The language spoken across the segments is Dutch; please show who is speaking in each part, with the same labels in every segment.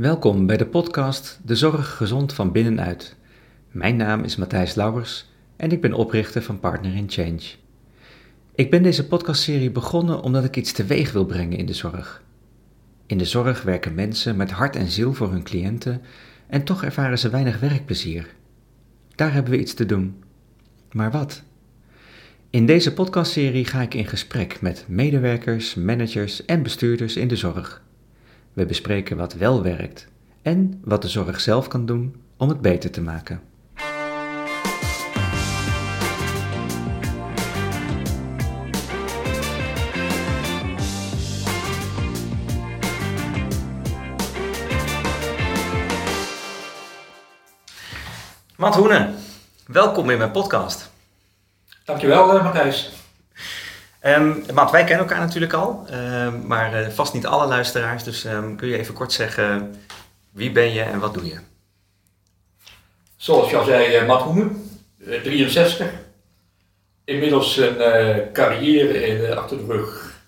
Speaker 1: Welkom bij de podcast De Zorg Gezond van Binnenuit. Mijn naam is Matthijs Lauwers en ik ben oprichter van Partner in Change. Ik ben deze podcastserie begonnen omdat ik iets teweeg wil brengen in de zorg. In de zorg werken mensen met hart en ziel voor hun cliënten en toch ervaren ze weinig werkplezier. Daar hebben we iets te doen. Maar wat? In deze podcastserie ga ik in gesprek met medewerkers, managers en bestuurders in de zorg. We bespreken wat wel werkt en wat de zorg zelf kan doen om het beter te maken. Matt Hoenen, welkom in mijn podcast.
Speaker 2: Dankjewel, uh, Matthijs.
Speaker 1: Um, Matt, wij kennen elkaar natuurlijk al, um, maar uh, vast niet alle luisteraars. Dus um, kun je even kort zeggen, wie ben je en wat doe je?
Speaker 2: Zoals je al zei, uh, Matt Hoenen, 63. Inmiddels een carrière in, achter de rug.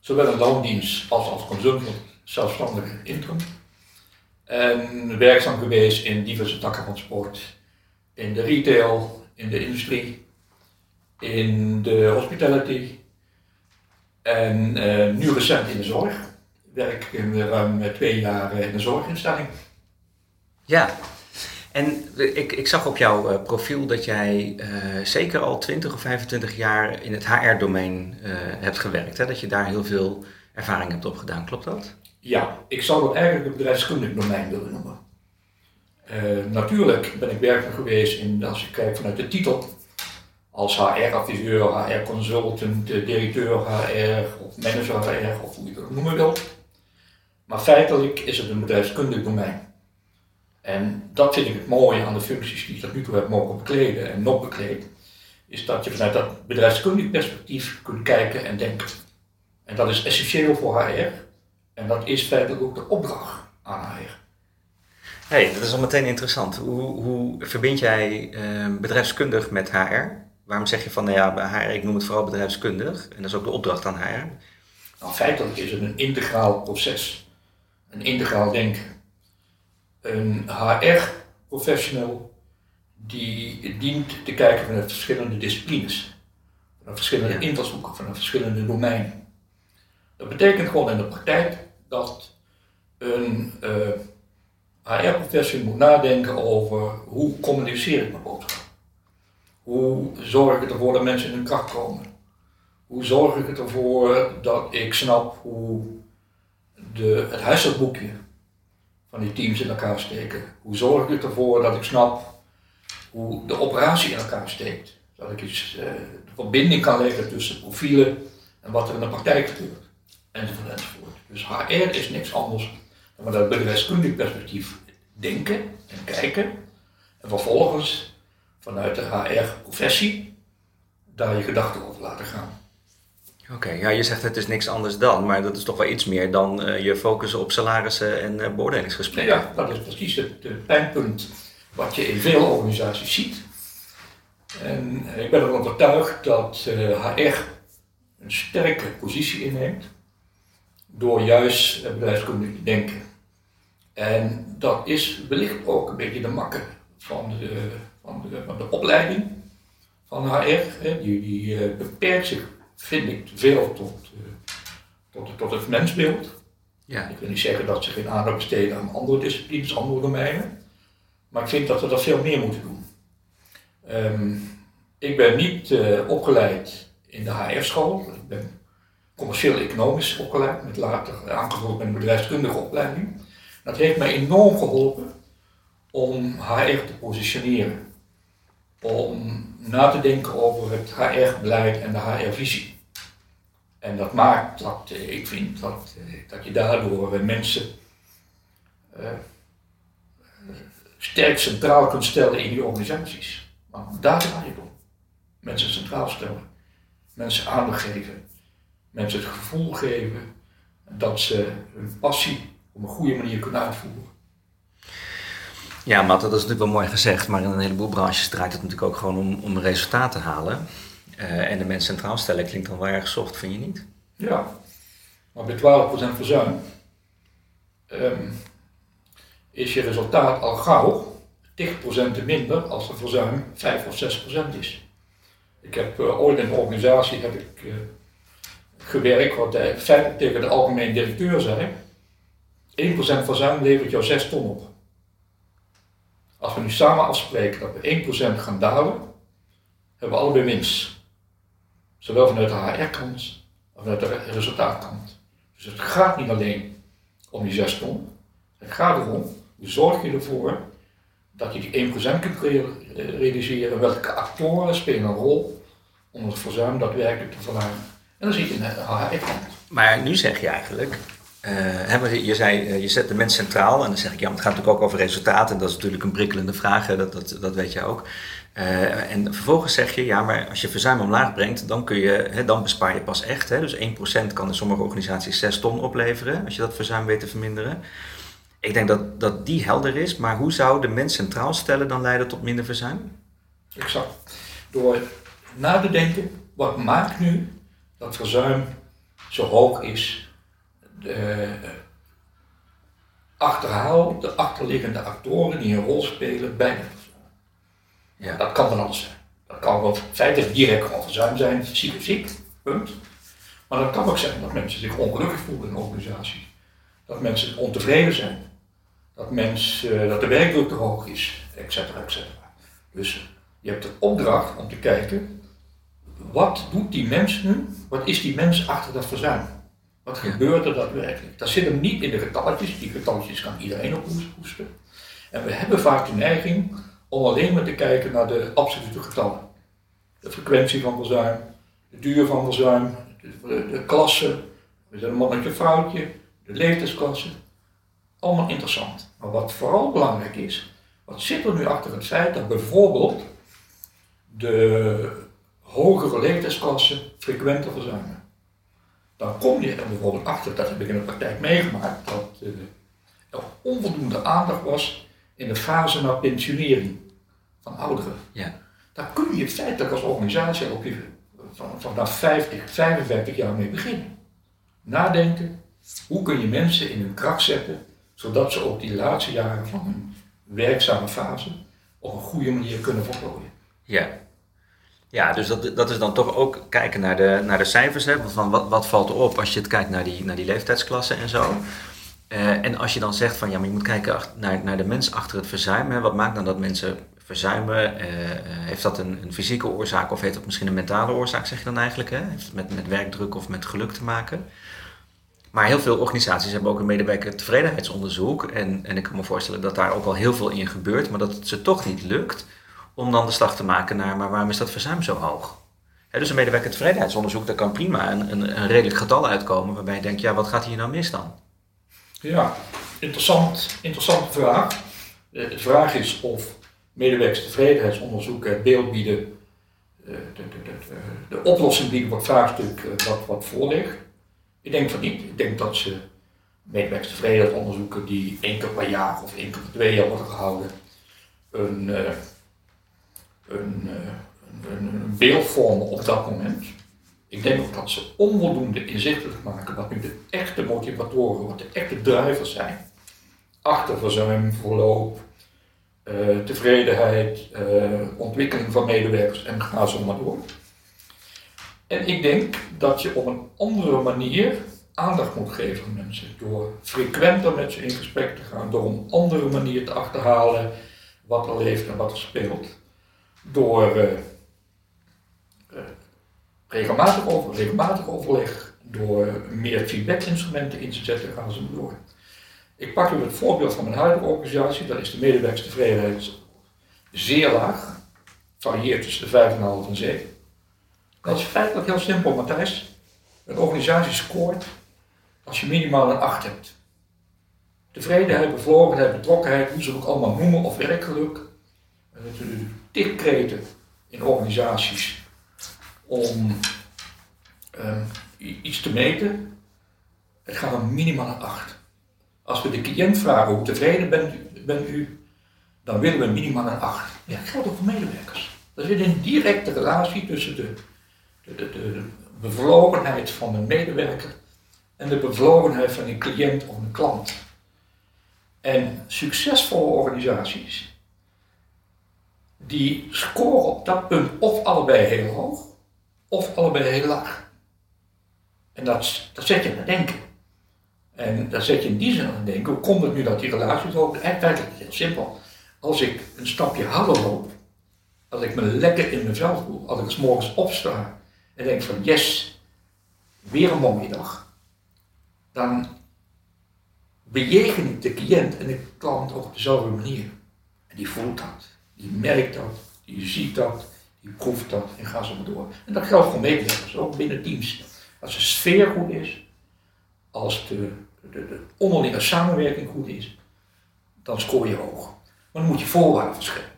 Speaker 2: Zowel in loondienst als als consultant, zelfstandige interim. En werkzaam geweest in diverse takken van sport. In de retail, in de industrie, in de hospitality, en uh, nu recent in de zorg. Ik werk in ruim twee jaar in de zorginstelling.
Speaker 1: Ja, en ik, ik zag op jouw profiel dat jij uh, zeker al 20 of 25 jaar in het HR-domein hebt gewerkt. Hè? Dat je daar heel veel ervaring hebt opgedaan, klopt dat?
Speaker 2: Ja, ik zou dat eigenlijk het bedrijfskundig domein willen noemen. natuurlijk ben ik werkzaam geweest in, als je kijkt vanuit de titel, als HR-adviseur, HR-consultant, directeur HR of manager HR of hoe je het noemen wilt. Maar feitelijk is het een bedrijfskundig domein. En dat vind ik het mooie aan de functies die ik tot nu toe heb mogen bekleden en nog bekleed, is dat je vanuit dat bedrijfskundig perspectief kunt kijken en denken. En dat is essentieel voor HR en dat is feitelijk ook de opdracht aan HR.
Speaker 1: hey, dat is al meteen interessant. Hoe, hoe verbind jij eh, bedrijfskundig met HR? Waarom zeg je van, nou ja, bij HR, ik noem het vooral bedrijfskundig, en dat is ook de opdracht aan HR?
Speaker 2: Nou, feitelijk is het een integraal proces, een integraal denken. Een HR-professional die dient te kijken vanuit verschillende disciplines, vanuit verschillende ja. invalshoeken, vanuit verschillende domeinen. Dat betekent gewoon in de praktijk dat een uh, eh, HR-professional moet nadenken over hoe communiceer ik mijn boodschap. Hoe zorg ik ervoor dat mensen in hun kracht komen? Hoe zorg ik ervoor dat ik snap hoe de, het huishoudboekje van die teams in elkaar steken? Hoe zorg ik ervoor dat ik snap hoe de operatie in elkaar steekt? Dat ik iets, uh, de verbinding kan leggen tussen profielen en wat er in de praktijk gebeurt. Enzovoort, enzovoort. Dus HR is niks anders dan dat bedrijfskundig perspectief denken en kijken. En vervolgens vanuit de HR-professie daar je gedachten over laten gaan.
Speaker 1: Oké, ja, je zegt het is niks anders dan, maar dat is toch wel iets meer dan uh, je focussen op salarissen en uh, beoordelingsgesprekken.
Speaker 2: Ja, dat is precies het, pijnpunt wat je in veel organisaties ziet. En eh, ik ben ervan overtuigd dat uh, HR een sterke positie inneemt door juist bedrijfskundig te denken. En dat is wellicht ook een beetje de makker van de van de, van de opleiding van HR. Hè, die, die uh, beperkt zich, vind ik, veel tot, uh, tot, tot het mensbeeld. Ja. Ik wil niet zeggen dat ze geen aandacht besteden aan andere disciplines, andere domeinen. Maar ik vind dat we dat veel meer moeten doen. Um, ik ben niet uh, opgeleid in de HR-school. Ik ben commercieel-economisch opgeleid, met later aangevuld met een bedrijfskundige opleiding. Dat heeft mij enorm geholpen om HR te positioneren om na te denken over het HR-beleid en de HR-visie. En dat maakt dat eh, ik vind dat, eh, dat je daardoor eh, mensen sterk centraal kunt stellen in die organisaties. Want daar draai je om. Mensen centraal stellen, mensen aandacht geven, mensen het gevoel geven dat ze hun passie op een goede manier kunnen uitvoeren.
Speaker 1: Ja, maar dat is natuurlijk wel mooi gezegd, maar in een heleboel branches draait het natuurlijk ook gewoon om, om resultaat te halen. Uh, en de mens centraal stellen klinkt dan wel erg soft, vind je niet?
Speaker 2: Ja, maar bij 12% verzuim. Um, is je resultaat al gauw 10% minder als er verzuim 5 of 6% is. Ik heb uh, ooit in een organisatie heb ik, uh, gewerkt wat feitelijk tegen de algemeen directeur zei. 1% verzuim levert jou 6 ton op. Als we nu samen afspreken dat we 1% gaan dalen, hebben we allebei winst. Zowel vanuit de HR-kant als vanuit de resultaatkant. Dus het gaat niet alleen om die 6 ton. Het gaat erom, hoe zorg je ervoor dat je die 1% kunt realiseren. Welke actoren spelen een rol om het verzuim daadwerkelijk te verlagen. En dan zie je in de HR-kant.
Speaker 1: Maar nu zeg je eigenlijk, uh, je zei, uh, je zet de mens centraal. En dan zeg ik, ja, maar het gaat natuurlijk ook over resultaten. Dat is natuurlijk een prikkelende vraag, dat, dat, dat weet je ook. Uh, en vervolgens zeg je, ja, maar als je verzuim omlaag brengt, dan, kun je, hè, dan bespaar je pas echt. Hè? Dus 1% kan in sommige organisaties 6 ton opleveren, als je dat verzuim weet te verminderen. Ik denk dat, dat die helder is, maar hoe zou de mens centraal stellen dan leiden tot minder verzuim?
Speaker 2: Exact. Door na te denken, wat maakt nu dat verzuim zo hoog is? De, achterhaal de achterliggende actoren die een rol spelen bij het verzuim. Ja. Dat kan van alles zijn. Dat kan wel feitelijk direct gewoon verzuim zijn, of ziek, punt. Maar dat kan ook zijn dat mensen zich ongelukkig voelen in een organisatie. Dat mensen ontevreden zijn dat, mens, uh, dat de werkdruk te hoog is, et cetera, et cetera. Dus je hebt de opdracht om te kijken, wat doet die mens nu? Wat is die mens achter dat verzuim? Wat gebeurt er daadwerkelijk? Dat zit hem niet in de getalletjes, die getalletjes kan iedereen ophoesten. En we hebben vaak de neiging om alleen maar te kijken naar de absolute getallen. De frequentie van verzuim, de duur van verzuim, de, de klasse, we zijn een mannetje foutje, de leeftijdsklasse. Allemaal interessant. Maar wat vooral belangrijk is, wat zit er nu achter het feit dat bijvoorbeeld de hogere leeftijdsklassen frequenter verzuimen? Dan kom je er bijvoorbeeld achter, dat heb ik in de praktijk meegemaakt, dat uh, er onvoldoende aandacht was in de fase naar pensionering van ouderen. Ja. Daar kun je feitelijk als organisatie van, vanaf 50, 55 jaar mee beginnen. Nadenken, hoe kun je mensen in hun kracht zetten zodat ze ook die laatste jaren van hun werkzame fase op een goede manier kunnen voltooien.
Speaker 1: Ja, ja, dus dat, dat is dan toch ook kijken naar de, naar de cijfers. Hè? Van wat, wat valt erop als je het kijkt naar die, naar die leeftijdsklassen en zo. Uh, en als je dan zegt van ja, maar je moet kijken naar, naar de mens achter het verzuim. Hè? Wat maakt dan dat mensen verzuimen? Uh, heeft dat een, een fysieke oorzaak of heeft dat misschien een mentale oorzaak, zeg je dan eigenlijk? Hè? Heeft het met, met werkdruk of met geluk te maken? Maar heel veel organisaties hebben ook een medewerker tevredenheidsonderzoek. En, en ik kan me voorstellen dat daar ook al heel veel in gebeurt, maar dat het ze toch niet lukt om dan de slag te maken naar, maar waarom is dat verzuim zo hoog? dus een medewerker tevredenheidsonderzoek, daar kan prima een, een, een, redelijk getal uitkomen waarbij je denkt, ja, wat gaat hier nou mis dan?
Speaker 2: Ja, interessant, interessante vraag. Eh, de vraag is of medewerkerstevredenheidsonderzoeken het beeld bieden, eh, de, de, oplossing bieden voor het vraagstuk eh, wat, wat voor ligt. Ik denk van niet. Ik denk dat ze onderzoeken die één keer per jaar of één keer per twee jaar worden gehouden, een, een, uh, een, een beeld vormen op dat moment. Ik denk ook dat ze onvoldoende inzichtelijk maken wat nu de echte motivatoren, wat de echte drivers zijn. Achterverzuim, verloop, uh, tevredenheid, ontwikkeling van medewerkers en ga zo maar door. En ik denk dat je op een andere manier aandacht moet geven aan mensen. Door frequenter met ze in gesprek te gaan. Door een andere manier te achterhalen wat er leeft en wat er speelt. Door uh, regelmatig, over, regelmatig overleg. Door meer feedback-instrumenten in te zetten, gaan ze door. Ik pak u het voorbeeld van mijn huidige organisatie. Daar is de medewerkerstevredenheid zeer laag. Varieert tussen de 5,5 en 7. Dat is feitelijk heel simpel, Matthijs. Een organisatie scoort als je minimaal een 8 hebt. Tevredenheid, bevlogenheid, betrokkenheid, hoe ze ook allemaal noemen, of werkgeluk. En natuurlijk tikkreten in organisaties om uh, iets te meten. Het gaat om minimaal een 8. Als we de cliënt vragen hoe tevreden bent u, bent u dan willen we minimaal een 8. Ja, dat geldt ook voor medewerkers. Er zit een directe relatie tussen de de, de, bevlogenheid van een medewerker en de bevlogenheid van een cliënt of een klant. En succesvolle organisaties, die scoren op dat punt of allebei heel hoog, of allebei heel laag. En dat, dat zet je aan het denken. En dat zet je in die zin aan het denken, hoe komt het nu dat die relaties lopen? Eigenlijk heel simpel. Als ik een stapje harder loop, als ik me lekker in vel voel, als ik s morgens opsta en denk van yes, weer een mooie dag, dan bejegen ik de cliënt en de klant op dezelfde manier. En die voelt dat, die merkt dat, die ziet dat, die proeft dat en gaat zo maar door. En dat geldt voor medewerkers, ook binnen teams. Als de sfeer goed is, als de, de, de onderlinge samenwerking goed is, dan scoor je hoog. Maar dan moet je voorwaarden verschillen.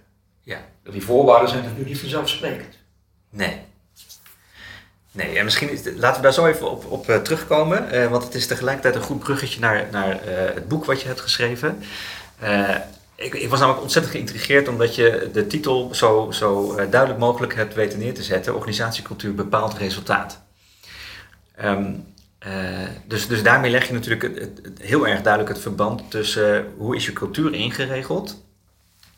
Speaker 1: Ja.
Speaker 2: Die voorwaarden zijn natuurlijk niet vanzelfsprekend.
Speaker 1: Nee. Nee, en misschien is, laten we daar zo even op, op uh, terugkomen, uh, want het is tegelijkertijd een goed bruggetje naar, naar uh, het boek wat je hebt geschreven. Ik, ik, was namelijk ontzettend geïntrigeerd omdat je de titel zo, zo duidelijk mogelijk hebt weten neer te zetten: Organisatiecultuur bepaalt resultaat. Um, dus, dus daarmee leg je natuurlijk heel erg duidelijk het verband tussen hoe is je cultuur ingeregeld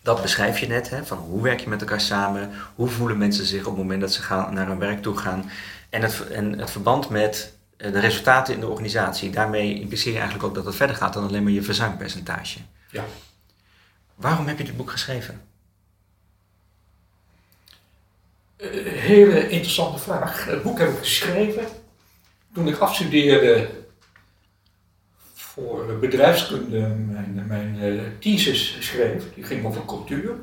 Speaker 1: dat beschrijf je net, hè, van hoe werk je met elkaar samen, hoe voelen mensen zich op het moment dat ze gaan, naar hun werk toe gaan. En het, en het verband met eh, de resultaten in de organisatie. Daarmee impliceer je eigenlijk ook dat het verder gaat dan alleen maar je verzuimpercentage.
Speaker 2: Ja.
Speaker 1: Waarom heb je dit boek geschreven?
Speaker 2: Eh, hele interessante vraag. Het boek heb ik geschreven toen ik afstudeerde voor bedrijfskunde mijn, mijn uh, thesis schreef. Die ging over cultuur.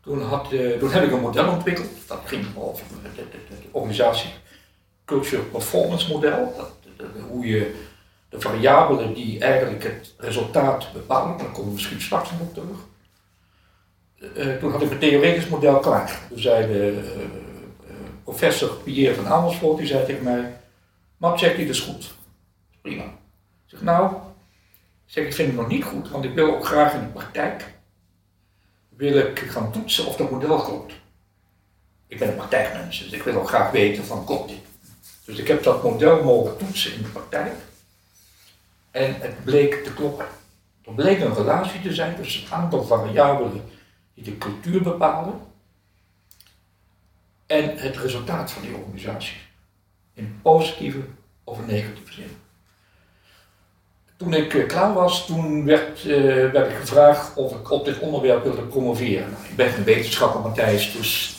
Speaker 2: Toen, had, uh, toen heb ik een model ontwikkeld. Dat ging over de, de organisatie Culture Performance Model. Dat, hoe je de variabelen die eigenlijk het resultaat bepalen, daar komen we misschien straks nog op terug. Uh, toen had ik een theoretisch model klaar. Toen zei de professor Pierre van Amersfoort, die zei tegen mij, Map, check dit is goed. Prima zeg, nou, zeg, ik vind het nog niet goed, want ik wil ook graag in de praktijk, wil ik gaan toetsen of dat model klopt. Ik ben een praktijkmens, dus ik wil ook graag weten van klopt dit. Dus ik heb dat model mogen toetsen in de praktijk. En het bleek te kloppen. Er bleek een relatie te zijn tussen een aantal variabelen die de cultuur bepalen en het resultaat van die organisatie. In positieve of een negatieve zin. Toen ik eh, klaar was, toen werd, uh, werd ik gevraagd of ik op dit onderwerp wilde promoveren. Nou, ik ben geen wetenschapper, Matthijs, dus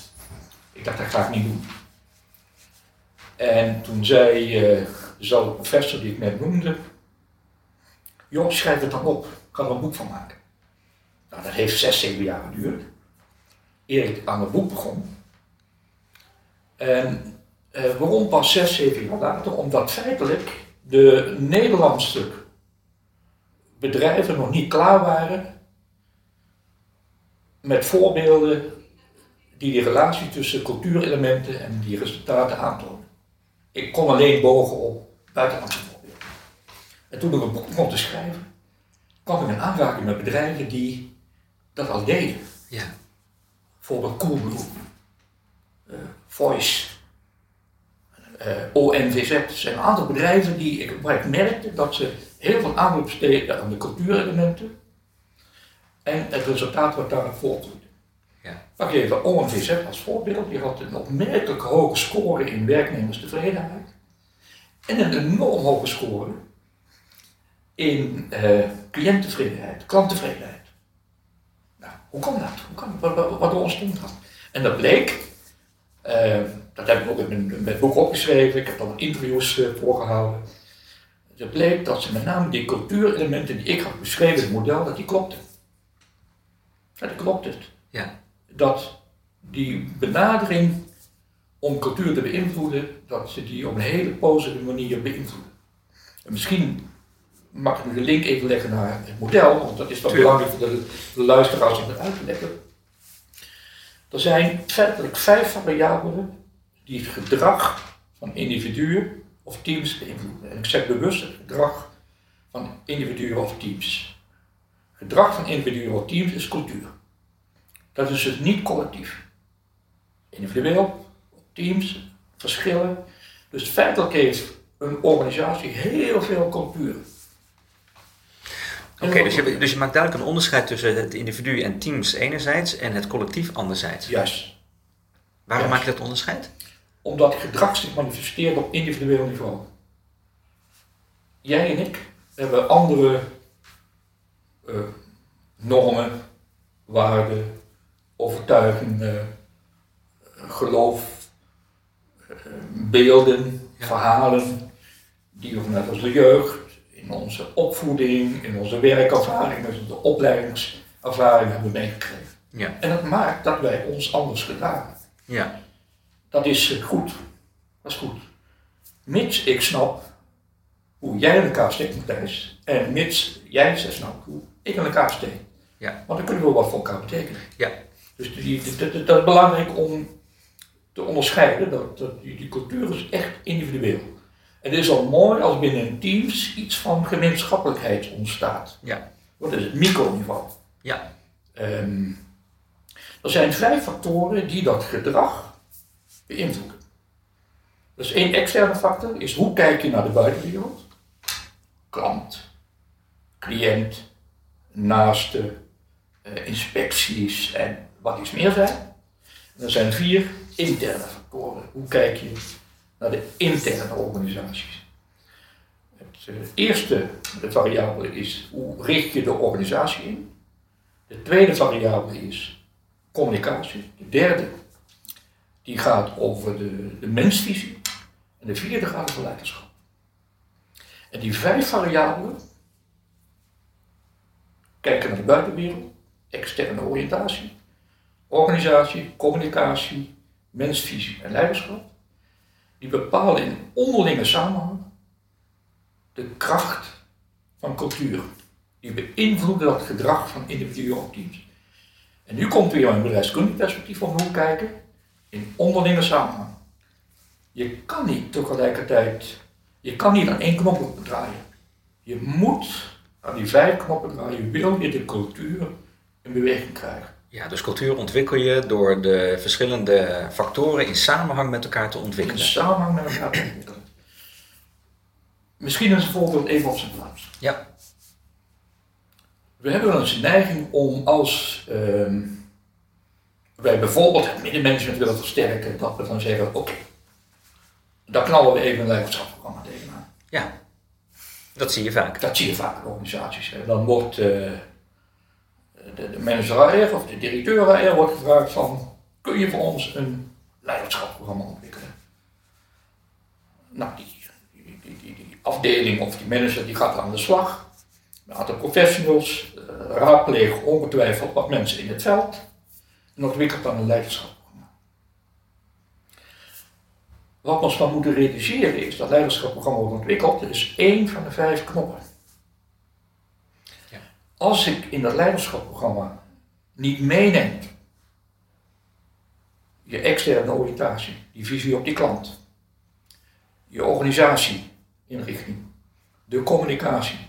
Speaker 2: ik dacht dat ga ik niet doen. En toen zei uh, dezelfde professor die ik net noemde, joh, schrijf het dan op, kan er een boek van maken. Nou, dat heeft zes, zeven jaar geduurd, eer ik aan het boek begon. En waarom pas zes, zeven jaar later? Omdat feitelijk de Nederlandse bedrijven nog niet klaar waren met voorbeelden die die relatie tussen cultuurelementen en die resultaten aantonen. Ik kon alleen bogen op buitenlandse. En toen ik een boek begon te schrijven, kwam ik in aanraking met bedrijven die dat al deden.
Speaker 1: Ja.
Speaker 2: Bijvoorbeeld Coolblue, uh, Voice, uh, ONVZ. zijn een aantal bedrijven die ik, waar ik merkte dat ze heel veel aandacht besteden aan de cultuurelementen en het resultaat wat daaruit voortvloeide. Ja. Pak even ONVZ als voorbeeld, die had een opmerkelijk hoge score in werknemerstevredenheid en een enorm hoge score in uh, cliënttevredenheid, klanttevredenheid. Nou, hoe kan dat? Hoe kan, wat, wat ontstond dat? En dat bleek, uh, dat heb ik ook in mijn, mijn boek opgeschreven, ik heb daar interviews uh, voorgehouden het bleek dat ze met name die cultuurelementen die ik had beschreven, het model, dat die klopten. Dat klopt het.
Speaker 1: Ja.
Speaker 2: Dat die benadering om cultuur te beïnvloeden, dat ze die op een hele positieve manier beïnvloeden. En misschien mag ik nu de link even leggen naar het model, want dat is wel belangrijk voor de, de luisteraars om het uit te leggen. Er zijn feitelijk vijf variabelen die het gedrag van individuen of teams beïnvloeden. En ik zeg bewust het gedrag van individuen of teams. Gedrag van individuen of teams is cultuur. Dat is dus niet collectief. Individueel, teams, verschillen. Dus feitelijk heeft een organisatie heel veel cultuur.
Speaker 1: Oké, dus, je, dus je maakt duidelijk een onderscheid tussen het individu en teams enerzijds en het collectief anderzijds.
Speaker 2: Juist.
Speaker 1: Waarom
Speaker 2: Juist.
Speaker 1: maak je dat onderscheid?
Speaker 2: Omdat gedrag zich manifesteert op individueel niveau. Jij en ik hebben andere eh, normen, waarden, overtuigingen, geloof, eh, beelden,
Speaker 1: Ja.
Speaker 2: verhalen, die we vanuit onze jeugd, in onze opvoeding, in onze werkervaring, in onze opleidingservaring hebben meegekregen.
Speaker 1: Ja.
Speaker 2: En dat maakt dat wij ons anders gedragen.
Speaker 1: Ja.
Speaker 2: Dat is goed. Dat is goed. Mits ik snap hoe jij in elkaar steekt, Matthijs. En mits jij snapt hoe ik in elkaar steek.
Speaker 1: Ja.
Speaker 2: Want dan kunnen we wat voor elkaar betekenen.
Speaker 1: Ja.
Speaker 2: Dus dat- is belangrijk om te onderscheiden. Dat, dat die, die cultuur is echt individueel. Het is al mooi als binnen teams iets van gemeenschappelijkheid ontstaat.
Speaker 1: Ja.
Speaker 2: Dat is het microniveau.
Speaker 1: Ja.
Speaker 2: Ehm, er zijn vijf factoren die dat gedrag beïnvloeden. Dus één externe factor is hoe kijk je naar de buitenwereld? Klant, cliënt, naaste, eh, inspecties en wat iets meer zijn. En er zijn vier interne factoren. Hoe kijk je naar de interne organisaties? Het eh, eerste variabele is hoe richt je de organisatie in? De tweede variabele is communicatie. De derde, die gaat over de, de mensvisie. En de vierde gaat over leiderschap. En die vijf variabelen, kijken naar de buitenwereld, externe oriëntatie, organisatie, communicatie, mensvisie en leiderschap, die bepalen in onderlinge samenhang de kracht van cultuur. Die beïnvloeden dat gedrag van individuen op teams. En nu komt weer een bedrijfskundig perspectief op hoe kijken in onderlinge samenhang. Je kan niet tegelijkertijd, je kan niet aan één knop draaien. Je moet aan die vijf knoppen draaien, wil je de cultuur in beweging krijgen.
Speaker 1: Ja, dus cultuur ontwikkel je door de verschillende factoren in samenhang met elkaar te
Speaker 2: In
Speaker 1: ontwikkelen.
Speaker 2: samenhang met elkaar te ontwikkelen. Misschien is een voorbeeld even op zijn plaats.
Speaker 1: Ja.
Speaker 2: We hebben wel eens een neiging om als ehm, wij bijvoorbeeld het middenmanagement willen versterken, dat we dan zeggen, oké, dan knallen we even een leiderschapsprogramma tegenaan.
Speaker 1: Ja. Dat zie je vaak.
Speaker 2: Dat zie je vaak in organisaties. Hè. Dan wordt eh, de, de manager of de directeur wordt gevraagd van, kun je voor ons een leiderschapsprogramma ontwikkelen? Nou, die, afdeling of die manager die gaat aan de slag. Een aantal professionals, eh, raadplegen ongetwijfeld wat mensen in het veld en ontwikkelt dan een leiderschapsprogramma. Wat we ons dan moeten realiseren is dat leiderschapsprogramma wordt ontwikkeld, dat is één van de vijf knoppen. Als ik in dat leiderschapsprogramma niet meeneem je externe oriëntatie, die visie op die klant, je organisatie inrichting, de communicatie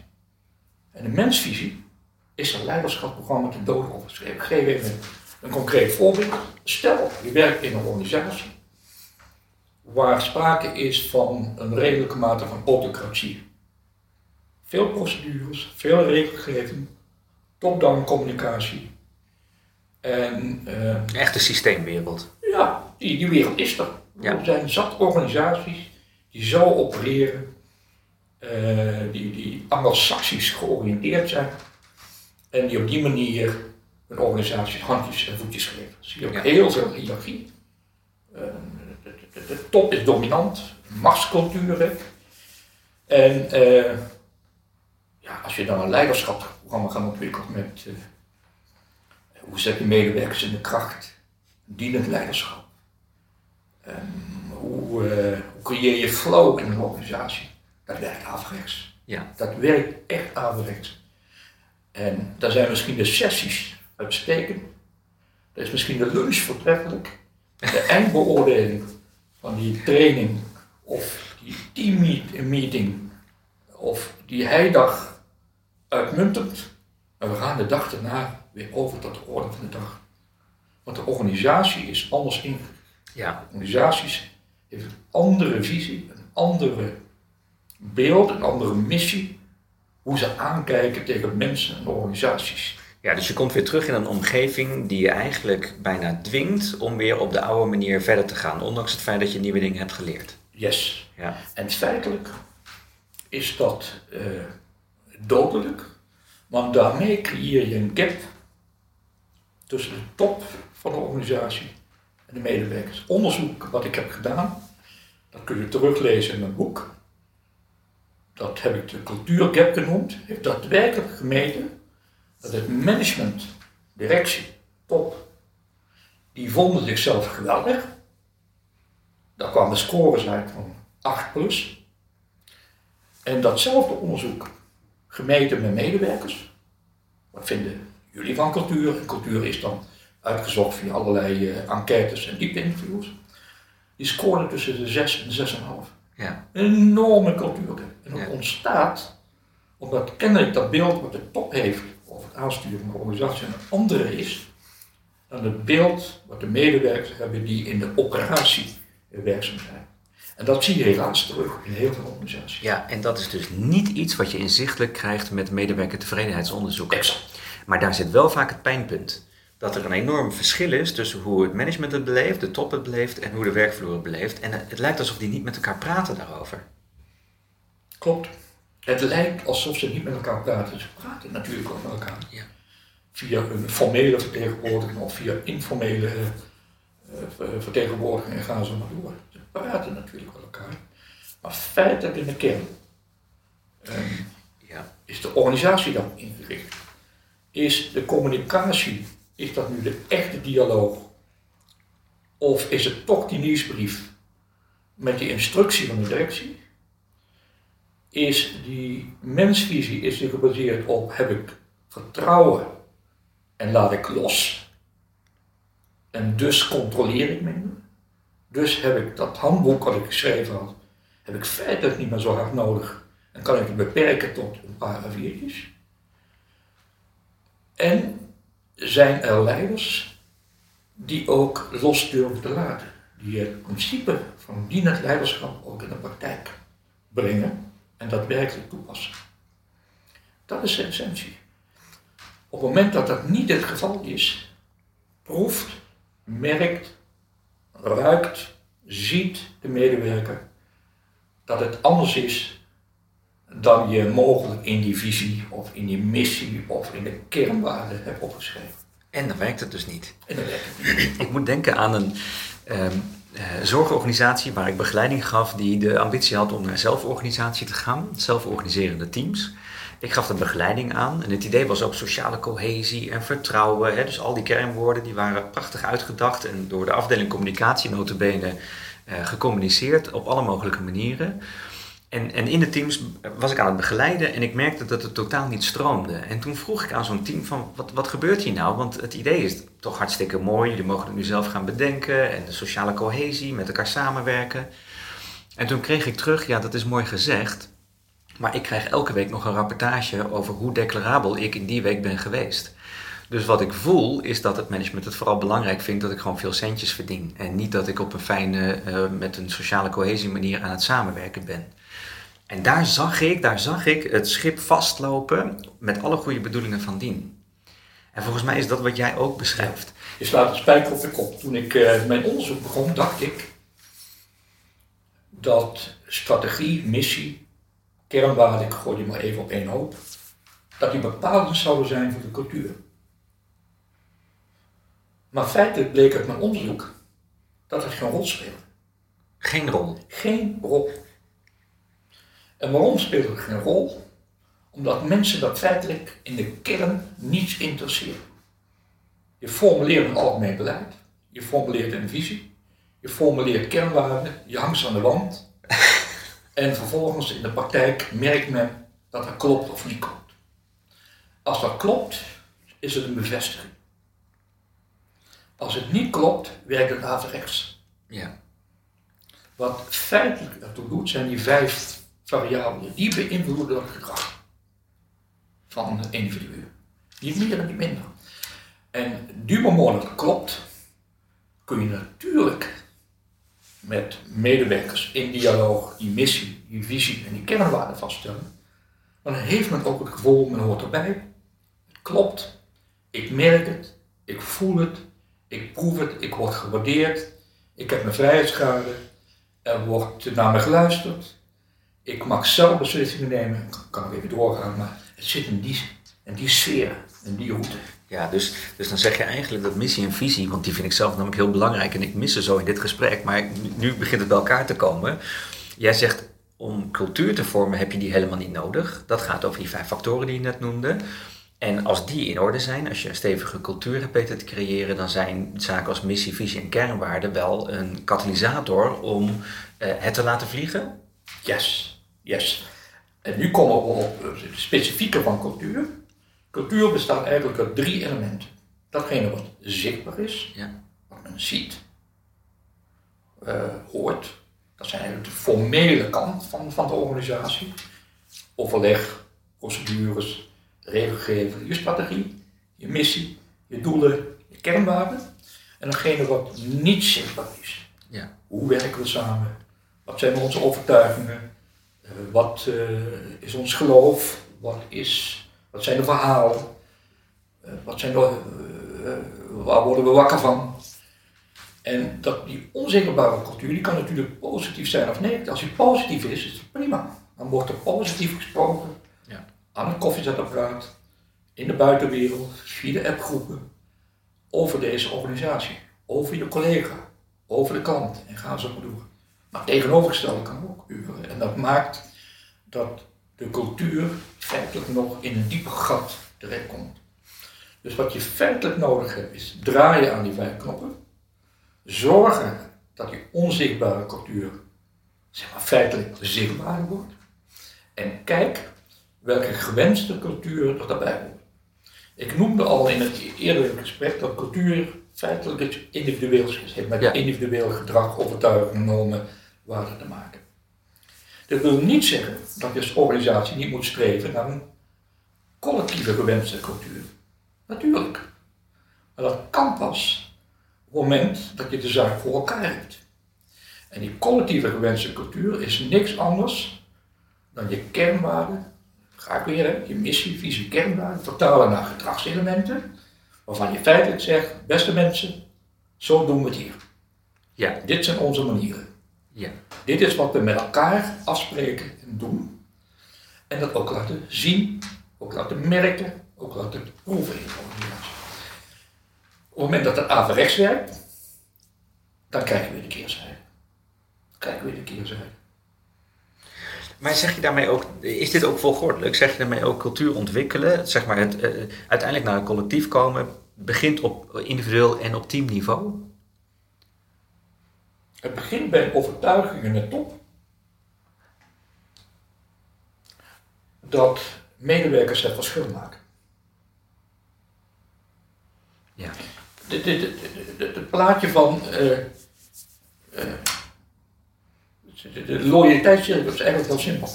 Speaker 2: en de mensvisie, is dat leiderschapsprogramma te dood opgeschreven. Ik geef even een concreet voorbeeld. Stel, je werkt in een organisatie waar sprake is van een redelijke mate van autocratie. Veel procedures, veel regelgeving, top-down communicatie. En eh,
Speaker 1: Een echte systeemwereld.
Speaker 2: ja, die, die wereld is er.
Speaker 1: Ja.
Speaker 2: Er zijn zat organisaties die zo opereren, eh, die, die anglo-saxisch georiënteerd zijn en die op die manier hun organisaties handjes en voetjes geven. Zie je ook
Speaker 1: Ja.
Speaker 2: heel veel hiërarchie. Eh, de, de- de top is dominant, machtscultuur. En ja, als je dan een leiderschapsprogramma gaat ontwikkelen met eh, hoe zet je medewerkers in de kracht, dienend leiderschap. Ehm, hoe, eh, hoe creëer je flow in een organisatie? Dat werkt averechts.
Speaker 1: Ja.
Speaker 2: Dat werkt echt averechts. En daar zijn misschien de sessies uitstekend. Daar is misschien de lunch voortreffelijk. De eindbeoordeling van die training of die teammeeting of die heidag uitmuntend. En we gaan de dag daarna weer over tot de orde van de dag. Want de organisatie is anders ingericht.
Speaker 1: Ja.
Speaker 2: Organisaties heeft een andere visie, een andere beeld, een andere missie hoe ze aankijken tegen mensen en organisaties.
Speaker 1: Ja, dus je komt weer terug in een omgeving die je eigenlijk bijna dwingt om weer op de oude manier verder te gaan, ondanks het feit dat je nieuwe dingen hebt geleerd.
Speaker 2: Yes.
Speaker 1: Ja.
Speaker 2: En feitelijk is dat uh, dodelijk, want daarmee creëer je een gap tussen de top van de organisatie en de medewerkers. Onderzoek wat ik heb gedaan, dat kun je teruglezen in mijn boek. Dat heb ik de cultuurgap genoemd. Heeft daadwerkelijk gemeten dat het management, directie, top, die vonden zichzelf geweldig. Daar kwamen scores uit van 8 plus. En datzelfde onderzoek gemeten met medewerkers. Wat vinden jullie van cultuur? cultuur is dan uitgezocht via allerlei uh, enquêtes en diepte interviews. Die scoren tussen de 6 en de 6,5. Ja. Een enorme cultuur. En dat ontstaat omdat kennelijk dat beeld wat de top heeft over het aansturen van de organisatie een andere is dan het beeld wat de medewerkers hebben die in de operatie werkzaam zijn. En dat zie je helaas terug in heel veel organisaties.
Speaker 1: Ja, en dat is dus niet iets wat je inzichtelijk krijgt met medewerkertevredenheidsonderzoek.
Speaker 2: Exact.
Speaker 1: Maar daar zit wel vaak het pijnpunt. Dat er een enorm verschil is tussen hoe het management het beleeft, de top het beleeft en hoe de werkvloer het beleeft. En het lijkt alsof die niet met elkaar praten daarover.
Speaker 2: Klopt. Het lijkt alsof ze niet met elkaar praten. Ze praten natuurlijk ook met elkaar. Ja. Via een formele vertegenwoordiging of via informele uh, vertegenwoordiging en gaan ze maar door. Ze praten natuurlijk met elkaar. Maar feitelijk in de kern um, ja. is de organisatie dan ingericht. Is de communicatie, is dat nu de echte dialoog? Of is het toch die nieuwsbrief met die instructie van de directie? Is die mensvisie is die gebaseerd op heb ik vertrouwen en laat ik los? En dus controleer ik minder. Dus heb ik dat handboek wat ik geschreven had, heb ik feitelijk niet meer zo hard nodig. En kan ik het beperken tot een paar A4'tjes. En zijn er leiders die ook los durven te laten. Die het principe van dienend leiderschap ook in de praktijk brengen en daadwerkelijk toepassen. Dat is de essentie. Op het moment dat dat niet het geval is, proeft merkt, ruikt, ziet de medewerker dat het anders is dan je mogelijk in die visie of in die missie of in de kernwaarden hebt opgeschreven.
Speaker 1: En dan werkt het dus niet.
Speaker 2: En dan werkt het niet.
Speaker 1: Ik moet denken aan een um, zorgorganisatie waar ik begeleiding gaf die de ambitie had om naar zelforganisatie te gaan, zelforganiserende teams. Ik gaf een begeleiding aan en het idee was ook sociale cohesie en vertrouwen. Hè, dus al die kernwoorden die waren prachtig uitgedacht en door de afdeling communicatie notabene uh, gecommuniceerd op alle mogelijke manieren. En, en in de teams was ik aan het begeleiden en ik merkte dat het totaal niet stroomde. En toen vroeg ik aan zo'n team van, wat, wat gebeurt hier nou? Want het idee is toch hartstikke mooi, jullie mogen het nu zelf gaan bedenken en de sociale cohesie, met elkaar samenwerken. En toen kreeg ik terug, ja dat is mooi gezegd, maar ik krijg elke week nog een rapportage over hoe declarabel ik in die week ben geweest. Dus wat ik voel is dat het management het vooral belangrijk vindt dat ik gewoon veel centjes verdien. En niet dat ik op een fijne, uh, met een sociale cohesie manier aan het samenwerken ben. En daar zag ik, daar zag ik het schip vastlopen met alle goede bedoelingen van dien. En volgens mij is dat wat jij ook beschrijft.
Speaker 2: Je slaat een spijker op de kop. Toen ik uh, mijn onderzoek begon, dacht ik dat strategie, missie kernwaarde, ik gooi die maar even op één hoop, dat die bepalend zouden zijn voor de cultuur. Maar feitelijk bleek uit mijn onderzoek dat het geen rol speelde.
Speaker 1: Geen rol?
Speaker 2: Geen rol. En waarom speelt het geen rol? Omdat mensen dat feitelijk in de kern niets interesseert. Je formuleert een algemeen beleid, je formuleert een visie, je formuleert kernwaarden, je hangt ze aan de wand En vervolgens in de praktijk merkt men dat dat klopt of niet klopt. Als dat klopt, is het een bevestiging. Als het niet klopt, werkt het averechts.
Speaker 1: Ja.
Speaker 2: Wat feitelijk ertoe doet, zijn die vijf variabelen. Die beïnvloeden het gedrag van het individu. Niet meer en niet minder. En du moment dat klopt, kun je natuurlijk met medewerkers in dialoog die missie, die visie en die kernwaarden vaststellen. dan heeft men ook het gevoel, men hoort erbij. Het klopt. Ik merk het. Ik voel het. Ik proef het. Ik word gewaardeerd. Ik heb mijn vrijheidsgraden. Er wordt naar me geluisterd. Ik mag zelf beslissingen nemen. Ik kan ook even doorgaan, maar het zit in die, in die sfeer, in die route.
Speaker 1: Ja, dus, dus dan zeg je eigenlijk dat missie en visie, want die vind ik zelf namelijk heel belangrijk en ik mis ze zo in dit gesprek, maar nu begint het bij elkaar te komen. Jij zegt om cultuur te vormen heb je die helemaal niet nodig. Dat gaat over die vijf factoren die je net noemde. En als die in orde zijn, als je een stevige cultuur hebt weten te creëren, dan zijn zaken als missie, visie en kernwaarden wel een katalysator om uh, het te laten vliegen.
Speaker 2: Yes, yes. En nu komen we op het specifieke van cultuur. Cultuur bestaat eigenlijk uit drie elementen. Datgene wat zichtbaar is,
Speaker 1: ja.
Speaker 2: wat men ziet, uh, hoort. Dat zijn eigenlijk de formele kant van, van de organisatie. Overleg, procedures, regelgeving, je strategie, je missie, je doelen, je kernwaarden. En datgene wat niet zichtbaar is.
Speaker 1: Ja.
Speaker 2: Hoe werken we samen? Wat zijn onze overtuigingen? Uh, wat uh, is ons geloof? Wat, is, wat zijn de verhalen? Uh, wat zijn de, waar worden we wakker van? En dat, die onzichtbare cultuur die kan natuurlijk positief zijn of negatief. Als die positief is, is het prima. Dan wordt er positief gesproken
Speaker 1: ja.
Speaker 2: aan een koffiezetapparaat, in de buitenwereld, via de appgroepen, over deze organisatie, over je collega, over de klant en gaan zo maar door. Maar tegenovergestelde kan ook uren. En dat maakt dat de cultuur feitelijk nog in een diepe gat terechtkomt. Dus wat je feitelijk nodig hebt is draaien aan die vijf knoppen, zorgen dat die onzichtbare cultuur zeg maar, feitelijk zichtbaar wordt en kijk welke gewenste cultuur er daarbij hoort. Ik noemde al in het eerdere gesprek dat cultuur feitelijk iets individueels is. heeft met
Speaker 1: Ja.
Speaker 2: individueel gedrag, overtuigingen, normen, waarden te maken. Dat wil niet zeggen dat je als organisatie niet moet streven naar een collectieve gewenste cultuur. Natuurlijk. Maar dat kan pas op het moment dat je de zaak voor elkaar hebt. En die collectieve gewenste cultuur is niks anders dan je kernwaarden, ga ik weer, hè, je missie, visie, kernwaarden, vertalen naar gedragselementen, waarvan je feitelijk zegt, beste mensen, zo doen we het hier.
Speaker 1: Ja,
Speaker 2: Dit zijn onze manieren.
Speaker 1: Ja,
Speaker 2: Dit is wat we met elkaar afspreken en doen. En dat ook laten zien, ook laten merken, ook laten proeven in de organisatie. Op het moment dat het averechts werkt, dan krijgen we de keerzijde. Dan krijgen we de keerzijde.
Speaker 1: Maar zeg je daarmee ook, is dit ook volgordelijk? Zeg je daarmee ook cultuur ontwikkelen? Zeg maar het, eh, uiteindelijk naar een collectief komen begint op individueel en op teamniveau?
Speaker 2: Het begint bij overtuiging in de top. Dat medewerkers het verschil maken.
Speaker 1: Ja.
Speaker 2: dit plaatje van eh, eh, de, de loyaliteitscirkel is eigenlijk heel simpel.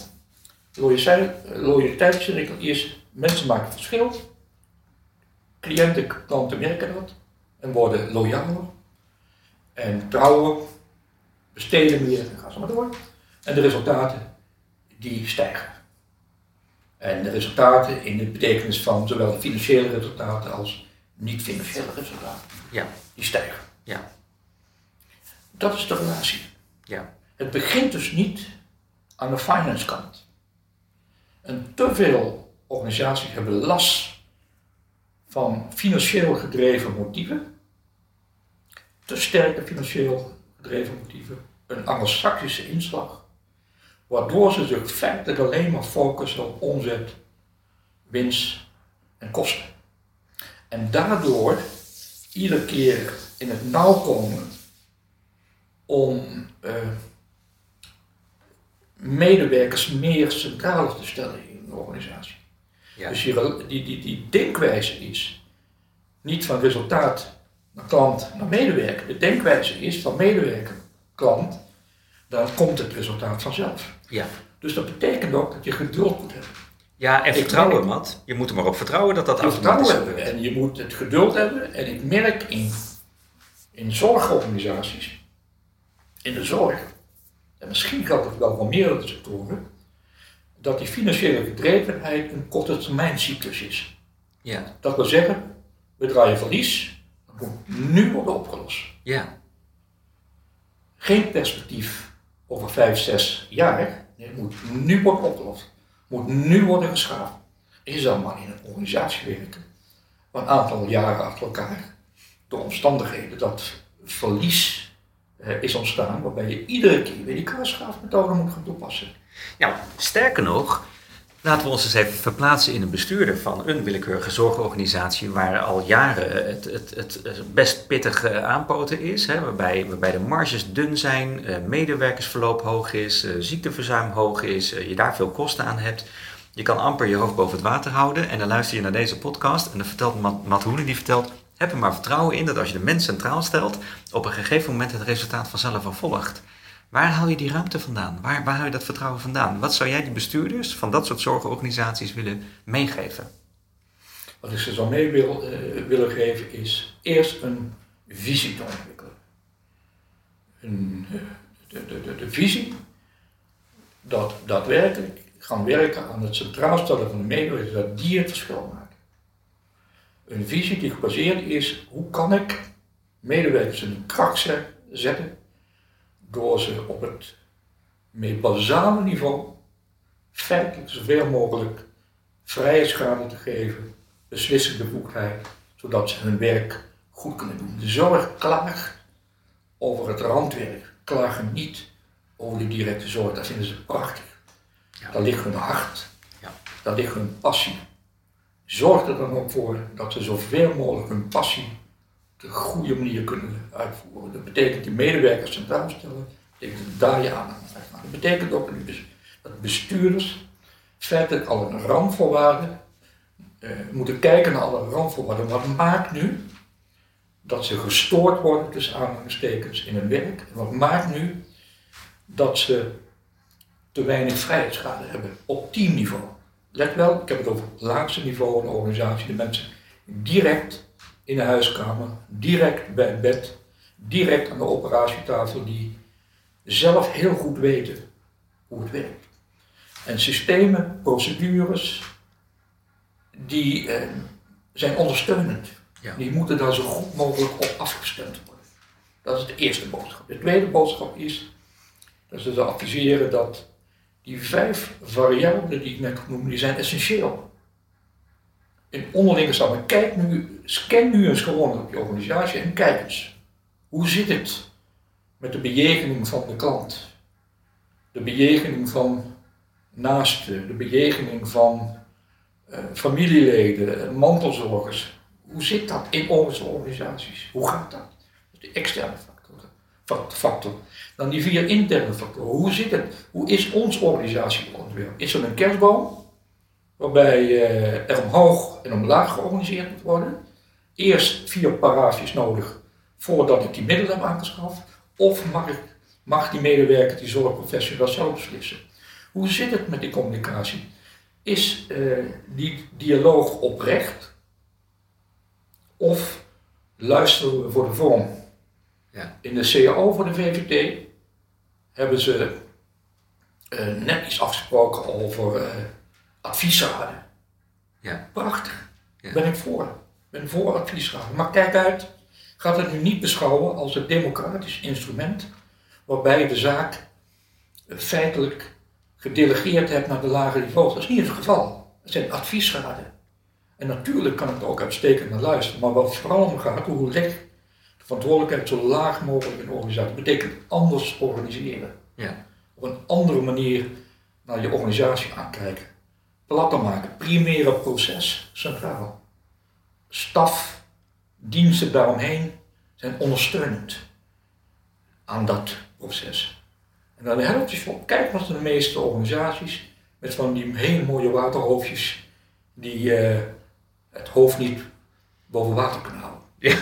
Speaker 2: Loyaliteit- Loyaliteitscirkel is mensen maken verschil. Cliënten, klanten merken dat en worden loyaler en trouwer, besteden meer en gaan ze maar door. En de resultaten die stijgen. En de resultaten in de betekenis van zowel financiële resultaten als niet-financiële resultaten,
Speaker 1: Ja,
Speaker 2: die stijgen.
Speaker 1: ja,
Speaker 2: Dat is de relatie.
Speaker 1: ja,
Speaker 2: Het begint dus niet aan de finance kant. En te veel organisaties hebben last van financieel gedreven motieven, te sterke financieel gedreven motieven, een anglo-saxische inslag, waardoor ze zich feitelijk alleen maar focussen op omzet, winst en kosten. En daardoor iedere keer in het nauw komen om eh, medewerkers meer centraal te stellen in een organisatie.
Speaker 1: ja.
Speaker 2: Dus die, die, die, die denkwijze is niet van resultaat naar klant naar medewerker. De denkwijze is van medewerker, klant, dan komt het resultaat vanzelf.
Speaker 1: ja.
Speaker 2: Dus dat betekent ook dat je geduld moet hebben.
Speaker 1: Ja, en
Speaker 2: Ik
Speaker 1: vertrouwen,
Speaker 2: merk-
Speaker 1: Matt. Je moet er maar op vertrouwen dat dat automatisch
Speaker 2: vertrouwen hebben
Speaker 1: gebeurt.
Speaker 2: en je moet het geduld hebben. En ik merk in, in zorgorganisaties, in de zorg, en misschien geldt het wel voor meerdere sectoren, dat die financiële gedrevenheid een korte termijn cyclus is.
Speaker 1: Ja.
Speaker 2: Dat wil zeggen, we draaien verlies, moet nu worden opgelost.
Speaker 1: Ja.
Speaker 2: Geen perspectief over vijf, zes jaar. Nee, het moet nu worden opgelost. Het moet nu worden geschaafd. En je zal maar in een organisatie werken, een aantal jaren achter elkaar, door omstandigheden, dat verlies eh, is ontstaan, waarbij je iedere keer weer die kruisschaafmethode moet gaan toepassen.
Speaker 1: Nou, sterker nog, laten we ons eens even verplaatsen in een bestuurder van een willekeurige zorgorganisatie waar al jaren het, het, het best pittig eh, aanpoten is, hè, waarbij, waarbij de marges dun zijn, eh, medewerkersverloop hoog is, eh, ziekteverzuim hoog is, je daar veel kosten aan hebt. Je kan amper je hoofd boven het water houden en dan luister je naar deze podcast en dan vertelt Matt, Matt die vertelt, heb er maar vertrouwen in dat als je de mens centraal stelt, op een gegeven moment het resultaat vanzelf al volgt. Waar haal je die ruimte vandaan? Waar, waar haal je dat vertrouwen vandaan? Wat zou jij die bestuurders van dat soort zorgorganisaties willen meegeven?
Speaker 2: Wat ik ze zou mee wil, uh, willen geven is eerst een visie te ontwikkelen. Een, uh, de, de, de, de, visie dat daadwerkelijk gaan werken aan het centraal stellen van de medewerkers, dat die het verschil maken. Een visie die gebaseerd is, hoe kan ik medewerkers in kracht zetten door ze op het meest basale niveau feitelijk zoveel mogelijk vrije schade te geven, beslissende bevoegdheid, zodat ze hun werk goed kunnen doen. De zorg klaagt over het randwerk, klagen niet over de directe zorg, dat vinden ze prachtig. Ja. Daar ligt hun hart, ja. daar ligt hun passie. Zorg er dan ook voor dat ze zoveel mogelijk hun passie de goede manier kunnen uitvoeren. Dat betekent die medewerkers centraal stellen, dat betekent daar je aan Dat betekent ook dat bestuurders feitelijk al een randvoorwaarden uh, moeten kijken naar alle randvoorwaarden. Wat maakt nu dat ze gestoord worden tussen aanhalingstekens in hun werk? En wat maakt nu dat ze te weinig vrijheidsschade hebben op teamniveau? Let wel, ik heb het over het laagste niveau in de organisatie. De mensen direct in de huiskamer, direct bij het bed, direct aan de operatietafel, die zelf heel goed weten hoe het werkt. En systemen, procedures, die eh, zijn ondersteunend. Ja. Die moeten daar zo goed mogelijk op afgestemd worden. Dat is de eerste boodschap. De tweede boodschap is dat ze adviseren dat die vijf variabelen die ik net noemde, die zijn essentieel. In onderlinge samen. Kijk nu, scan nu eens gewoon op je organisatie en kijk eens. Hoe zit het met de bejegening van de klant? De bejegening van naasten, de bejegening van uh, familieleden, mantelzorgers. Hoe zit dat in onze organisaties? Hoe gaat dat? Dat de externe factor. factor. Dan die vier interne factoren. Hoe zit het? Hoe is ons organisatieontwerp? Is er een kerstboom? Waarbij uh, er omhoog en omlaag georganiseerd moet worden. Eerst vier paraafjes nodig voordat ik die middelen heb aangeschaft. Of mag, ik, mag die medewerker, die zorgprofessional zelf beslissen? Hoe zit het met die communicatie? Is uh, die dialoog oprecht? Of luisteren we voor de vorm? Ja. In de CAO voor de VVD hebben ze uh, net iets afgesproken over adviesraden. Ja. Prachtig. Ja. Ben ik voor. Ben voor adviesraden. Maar kijk uit, gaat het nu niet beschouwen als een democratisch instrument waarbij de zaak feitelijk gedelegeerd hebt naar de lage niveaus. Dat is niet het geval. Het zijn adviesraden. En natuurlijk kan ik er ook uitstekend naar luisteren, maar wat vooral om gaat, hoe leg de verantwoordelijkheid zo laag mogelijk in de organisatie. Dat betekent anders organiseren. Ja. Op een andere manier naar je organisatie aankijken. Platter maken, primaire proces, centraal. Staf, diensten daaromheen zijn ondersteunend aan dat proces. En dan helpt je op, kijk wat de meeste organisaties met van die hele mooie waterhoofdjes die uh, het hoofd niet boven water kunnen houden. Ja.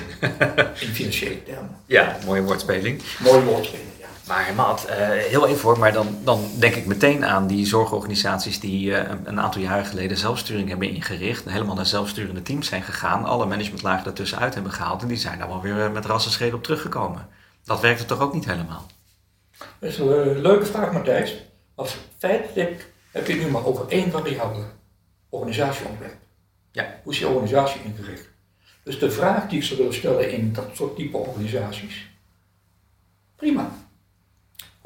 Speaker 2: In financiële termen.
Speaker 1: Ja, mooie woordspeling.
Speaker 2: Mooie woordspeling.
Speaker 1: Maar Maat, uh, heel even hoor, maar dan, dan denk ik meteen aan die zorgorganisaties die uh, een aantal jaren geleden zelfsturing hebben ingericht. En helemaal naar zelfsturende teams zijn gegaan. Alle managementlagen daartussenuit hebben gehaald. En die zijn daar wel weer met rassenschreden op teruggekomen. Dat werkte toch ook niet helemaal?
Speaker 2: Dat is een leuke vraag, Matthijs. Want feitelijk heb je nu maar over één variabele. Organisatieontwerp.
Speaker 1: Ja.
Speaker 2: Hoe is je organisatie ingericht? Dus de vraag die ik zou willen stellen in dat soort type organisaties. Prima.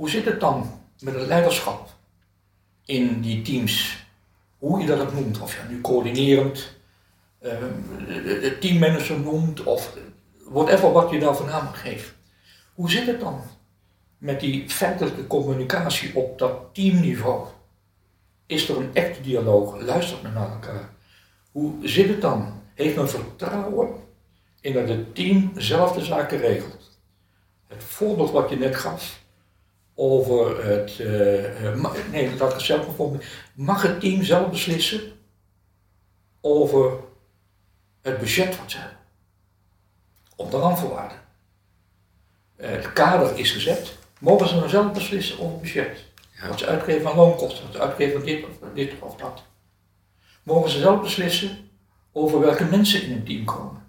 Speaker 2: Hoe zit het dan met het leiderschap in die teams? Hoe je dat ook noemt. Of je nu coördinerend, de teammanager noemt of whatever wat je daar van naam geeft. Hoe zit het dan met die feitelijke communicatie op dat teamniveau? Is er een echte dialoog? Luistert men naar elkaar? Hoe zit het dan? Heeft men vertrouwen in dat het team zelf de zaken regelt? Het voorbeeld wat je net gaf over het. Uh, nee, dat ik zelf bijvoorbeeld. Mag het team zelf beslissen over het budget wat ze hebben? Op de randvoorwaarden. Uh, het kader is gezet. Mogen ze dan zelf beslissen over het budget? Wat ze uitgeven aan loonkosten, wat ze uitgeven aan dit of, dit of dat. Mogen ze zelf beslissen over welke mensen in een team komen.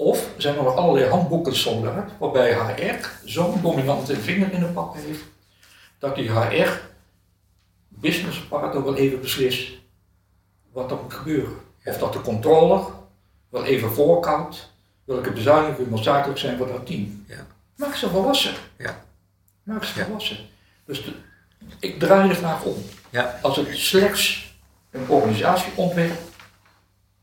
Speaker 2: Of zijn er allerlei handboeken soldaat waarbij HR zo'n dominante vinger in de pap heeft dat die HR businesspartner wel even beslist wat er moet gebeuren. Of dat de controller wel even voorkoudt welke bezuinigingen noodzakelijk zijn voor dat team.
Speaker 1: Ja.
Speaker 2: Maak ze volwassen.
Speaker 1: Ja.
Speaker 2: Maak ze
Speaker 1: Ja.
Speaker 2: volwassen. Dus de- ik draai de vraag om.
Speaker 1: Ja.
Speaker 2: Als het slechts een organisatieontwerp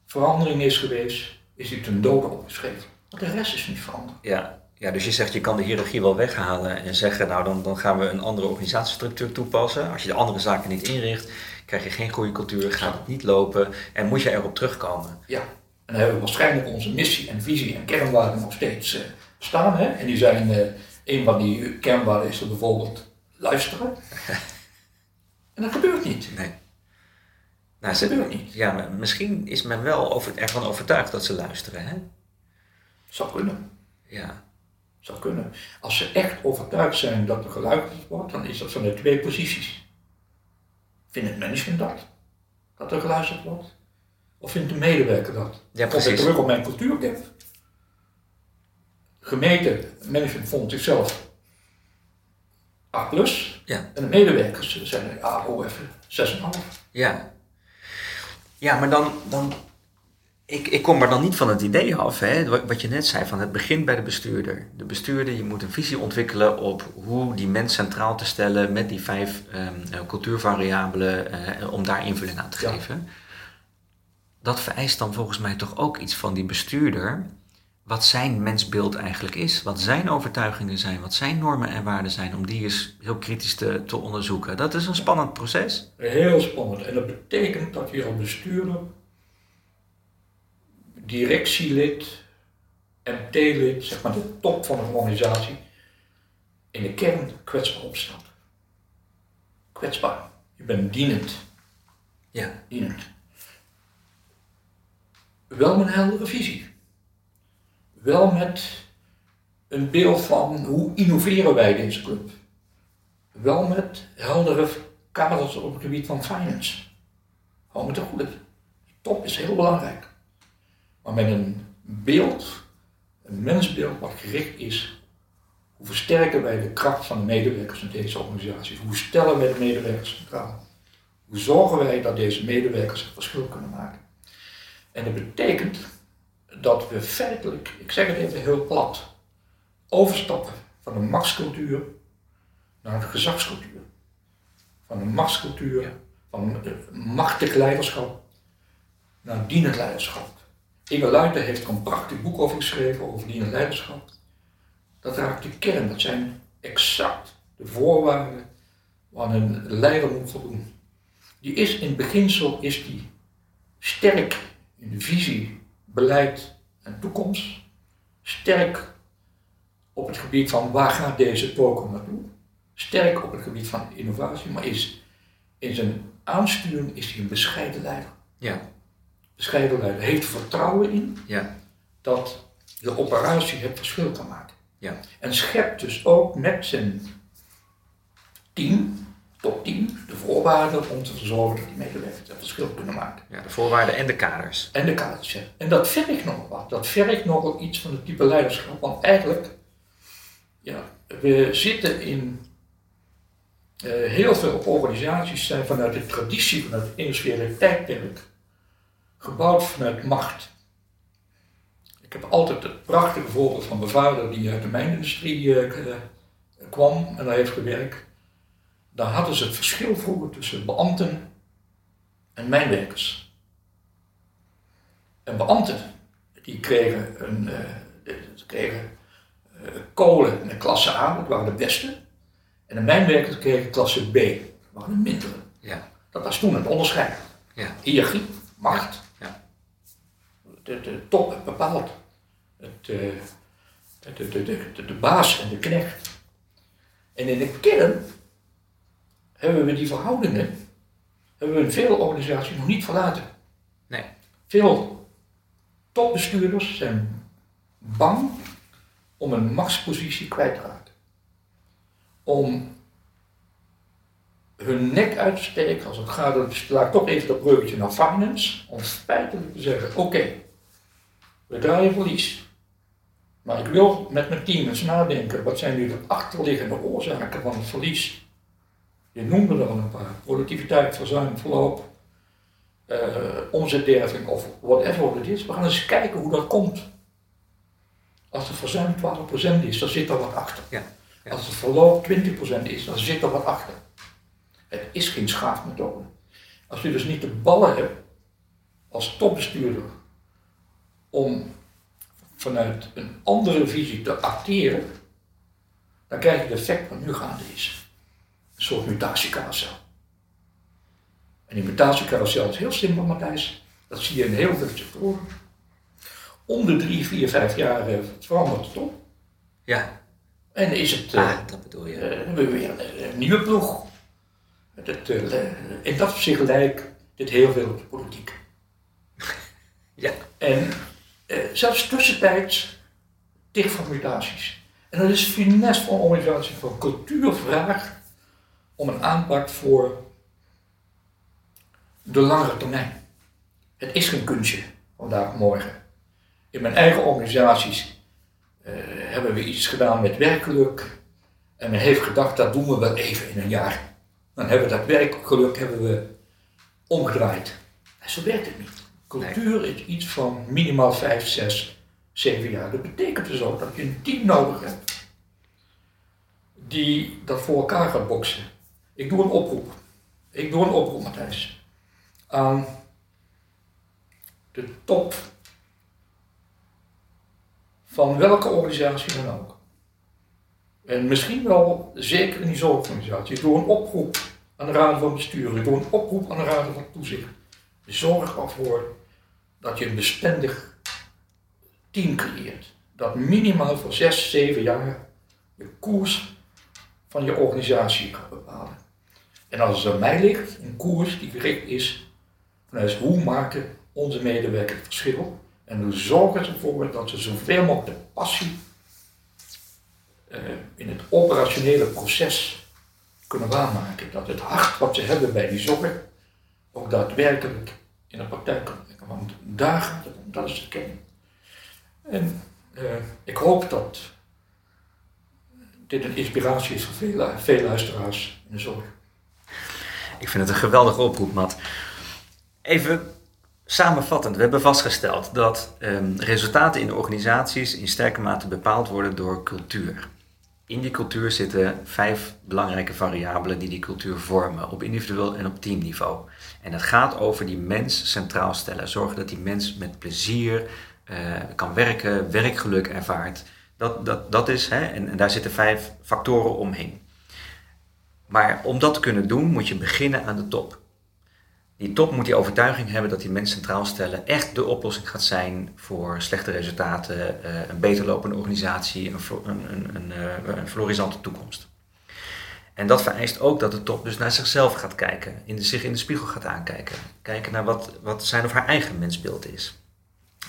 Speaker 2: verandering is geweest, is die ten dode opgeschreven. Want de rest is niet veranderd.
Speaker 1: Ja. ja, dus je zegt je kan de hiërarchie wel weghalen en zeggen nou dan, dan gaan we een andere organisatiestructuur toepassen. Als je de andere zaken niet inricht, krijg je geen goede cultuur, gaat het niet lopen en moet je erop terugkomen.
Speaker 2: Ja. En dan hebben we waarschijnlijk onze missie en visie en kernwaarden nog steeds eh, staan. Hè? En die zijn, eh, een van die kernwaarden is er bijvoorbeeld luisteren. en dat gebeurt niet.
Speaker 1: Nee.
Speaker 2: Dat
Speaker 1: Nou, ze,
Speaker 2: gebeurt niet.
Speaker 1: ja, maar misschien is men wel over, ervan overtuigd dat ze luisteren. Hè?
Speaker 2: Zou kunnen.
Speaker 1: Ja.
Speaker 2: Zou kunnen. Als ze echt overtuigd zijn dat er geluisterd wordt, dan is dat van de twee posities. Vindt het management dat? Dat er geluisterd wordt? Of vindt de medewerker dat?
Speaker 1: Ja,
Speaker 2: Kom ik
Speaker 1: precies.
Speaker 2: terug op mijn cultuurgap. Gemeente, management vond zichzelf 8 plus.
Speaker 1: Ja.
Speaker 2: En de medewerkers zeiden, ja, oh even, 6,5.
Speaker 1: Ja. Ja, maar dan, dan ik, ik kom er dan niet van het idee af, hè, wat je net zei, van het begint bij de bestuurder. De bestuurder, je moet een visie ontwikkelen op hoe die mens centraal te stellen met die vijf ehm, eh, cultuurvariabelen, eh, om daar invulling aan te
Speaker 2: Ja.
Speaker 1: geven. Dat vereist dan volgens mij toch ook iets van die bestuurder, wat zijn mensbeeld eigenlijk is, wat zijn overtuigingen zijn, wat zijn normen en waarden zijn, om die eens heel kritisch te, te onderzoeken. Dat is een spannend proces.
Speaker 2: Heel spannend. En dat betekent dat je als bestuurder, directielid, MT-lid, zeg maar de top van een organisatie, in de kern kwetsbaar opstaat. Kwetsbaar. Je bent dienend.
Speaker 1: Ja.
Speaker 2: dienend. Wel met een heldere visie. Wel met een beeld van hoe innoveren wij deze club. Wel met heldere kaders op het gebied van finance. Hou met de goede. Top is heel belangrijk. Maar met een beeld, een mensbeeld wat gericht is. Hoe versterken wij de kracht van de medewerkers in deze organisatie? Hoe stellen wij de medewerkers centraal? Hoe zorgen wij dat deze medewerkers het verschil kunnen maken? En dat betekent dat we feitelijk, ik zeg het even heel plat, overstappen van een machtscultuur naar een gezagscultuur. Van een machtscultuur, van een machtig leiderschap naar dienend leiderschap. Inge Luijten heeft er een prachtig boek over geschreven, over dienend leiderschap. Dat raakt de kern, dat zijn exact de voorwaarden waar een leider moet voldoen die is in beginsel is die sterk in de visie, beleid en toekomst. Sterk op het gebied van waar gaat deze token naartoe. Sterk op het gebied van innovatie, maar is in zijn aansturing is hij een bescheiden leider.
Speaker 1: Ja.
Speaker 2: Bescheiden leider heeft er vertrouwen in
Speaker 1: Ja.
Speaker 2: dat de operatie het verschil kan maken.
Speaker 1: Ja.
Speaker 2: En schept dus ook met zijn team, topteam, de voorwaarden om te zorgen dat die medewerkers het verschil kunnen maken.
Speaker 1: Ja, de voorwaarden en de kaders.
Speaker 2: En de kaartjes. En dat vergt nog wat. Dat vergt nogal iets van het type leiderschap. Want eigenlijk, ja, we zitten in heel veel organisaties zijn vanuit de traditie, vanuit het industriële tijdperk, gebouwd vanuit macht. Ik heb altijd het prachtige voorbeeld van mijn vader die uit de mijnindustrie uh, kwam en daar heeft gewerkt. Daar hadden ze het verschil vroeger tussen beambten en mijnwerkers. En beambten, die kregen, een, uh, kregen uh, kolen in de klasse A, dat waren de beste. En de mijnwerkers kregen klasse B, dat waren de mindere. Ja. Dat was toen het onderscheid. Ja. Hiërarchie, macht. Ja. De, de top bepaalt het, uh, de, de, de, de baas en de knecht. En in de kern hebben we die verhoudingen, hebben we in veel organisaties nog niet verlaten. Nee. Veel topbestuurders zijn bang om een machtspositie kwijt te raken. Om hun nek uit te steken als het gaat om, laat toch even dat breukje naar finance, om feitelijk te zeggen, oké, we draaien verlies. Maar ik wil met mijn team eens nadenken, wat zijn nu de achterliggende oorzaken van het verlies? Je noemde er al een paar. Productiviteit, verzuim, verloop, uh, omzetderving of whatever het is. We gaan eens kijken hoe dat komt. Als het verzuim 12% is, dan zit er wat achter. Ja, Als het verloop 20% is, dan zit er wat achter. Het is geen schaafmethode. Als je dus niet de ballen hebt als topbestuurder om vanuit een andere visie te acteren, dan krijg je het effect wat nu gaande is. Een soort mutatiecarousel. En die mutatiecarousel is heel simpel, Matthijs. Dat zie je in heel veel sectoren. Om de drie, vier, vijf jaar uh, verandert het om. Ja. En is het. Ah, dat bedoel je. Hebben we weer een, nieuwe ploeg. Het, in dat opzicht lijkt dit heel veel op de politiek. ja. En eh, zelfs tussentijds dicht van mutaties. En dat is finesse van organisatie van cultuur vraagt om een aanpak voor de langere termijn. Het is geen kunstje vandaag morgen. In mijn eigen organisaties uh, hebben we iets gedaan met werkgeluk. En men heeft gedacht, dat doen we wel even in een jaar. Dan hebben we dat werkgeluk hebben we omgedraaid. En zo werkt het niet. Cultuur is iets van minimaal 5, 6, 7 jaar. Dat betekent dus ook dat je een team nodig hebt die dat voor elkaar gaat boksen. Ik doe een oproep. Ik doe een oproep, Matthijs. Aan de top van welke organisatie dan ook. En misschien wel, zeker in die zorgorganisatie, ik doe een oproep aan de raad van bestuur, ik doe een oproep aan de raad van toezicht. Zorg ervoor dat je een bestendig team creëert. Dat minimaal voor zes, zeven jaar de koers van je organisatie kan bepalen. En als het aan mij ligt, een koers die gericht is vanuit hoe maken onze medewerkers het verschil en hoe zorgen ze ervoor dat ze zoveel mogelijk de passie uh, in het operationele proces kunnen waarmaken. Dat het hart wat ze hebben bij die zorg ook daadwerkelijk in de praktijk kan brengen. Want daar gaat het om, dat is de kern. En uh, ik hoop dat dit een inspiratie is voor veel, veel luisteraars in de zorg.
Speaker 1: Ik vind het een geweldige oproep, Matt. Even samenvattend, we hebben vastgesteld dat um, resultaten in organisaties in sterke mate bepaald worden door cultuur. In die cultuur zitten vijf belangrijke variabelen die die cultuur vormen, op individueel en op teamniveau. En het gaat over die mens centraal stellen. Zorgen dat die mens met plezier uh, kan werken, werkgeluk ervaart. Dat, dat, dat is, hè, en daar zitten vijf factoren omheen. Maar om dat te kunnen doen, moet je beginnen aan de top. Die top moet die overtuiging hebben dat die mens centraal stellen echt de oplossing gaat zijn voor slechte resultaten, uh, een beter lopende organisatie, een, een, een, uh, een florisante toekomst. En dat vereist ook dat de top dus naar zichzelf gaat kijken, in de, zich in de spiegel gaat aankijken. Kijken naar wat, wat zijn of haar eigen mensbeeld is.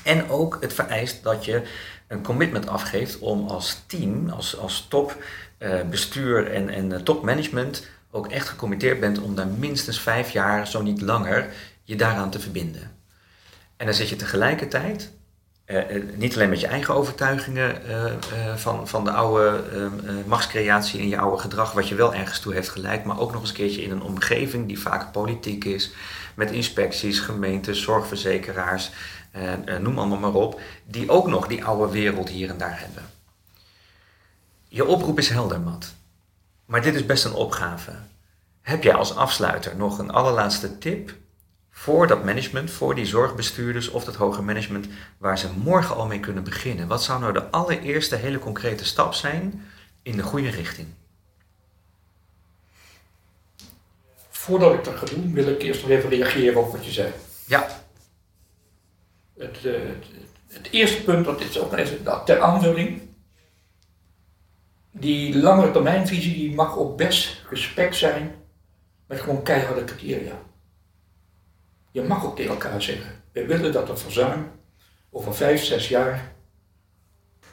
Speaker 1: En ook het vereist dat je een commitment afgeeft om als team, als, als top bestuur en, en uh, topmanagement ook echt gecommitteerd bent om daar minstens vijf jaar, zo niet langer, je daaraan te verbinden. En dan zet je tegelijkertijd niet alleen met je eigen overtuigingen van, van de oude machtscreatie en je oude gedrag, wat je wel ergens toe heeft geleid, maar ook nog eens een keertje in een omgeving die vaak politiek is, met inspecties, gemeentes, zorgverzekeraars, noem allemaal maar op, die ook nog die oude wereld hier en daar hebben. Je oproep is helder, Matt. Maar dit is best een opgave. Heb jij als afsluiter nog een allerlaatste tip voor dat management, voor die zorgbestuurders of dat hoger management, waar ze morgen al mee kunnen beginnen? Wat zou nou de allereerste hele concrete stap zijn in de goede richting?
Speaker 2: Voordat ik dat ga doen, wil ik eerst nog even reageren op wat je zei.
Speaker 1: Ja.
Speaker 2: Het, eh, het, het eerste punt, dat is ook even ter aanvulling die langere termijnvisie die mag ook best gespekt zijn met gewoon keiharde criteria. Je mag ook tegen elkaar zeggen, we willen dat het verzuim over vijf, zes jaar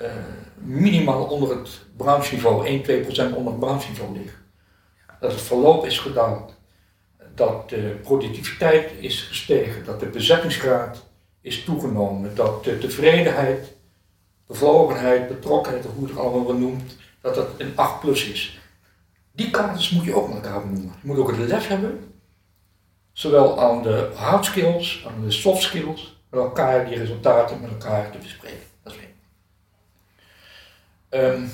Speaker 2: uh, minimaal onder het brancheniveau, 1, 2 procent onder het brancheniveau ligt. Dat het verloop is gedaald, dat de productiviteit is gestegen, dat de bezettingsgraad is toegenomen, dat de tevredenheid, bevlogenheid, betrokkenheid, hoe het allemaal noemt, dat dat een 8 plus is. Die kaders moet je ook met elkaar benoemen. Je moet ook het lef hebben, zowel aan de hard skills, aan de soft skills, met elkaar die resultaten met elkaar te bespreken. Dat is één. Um,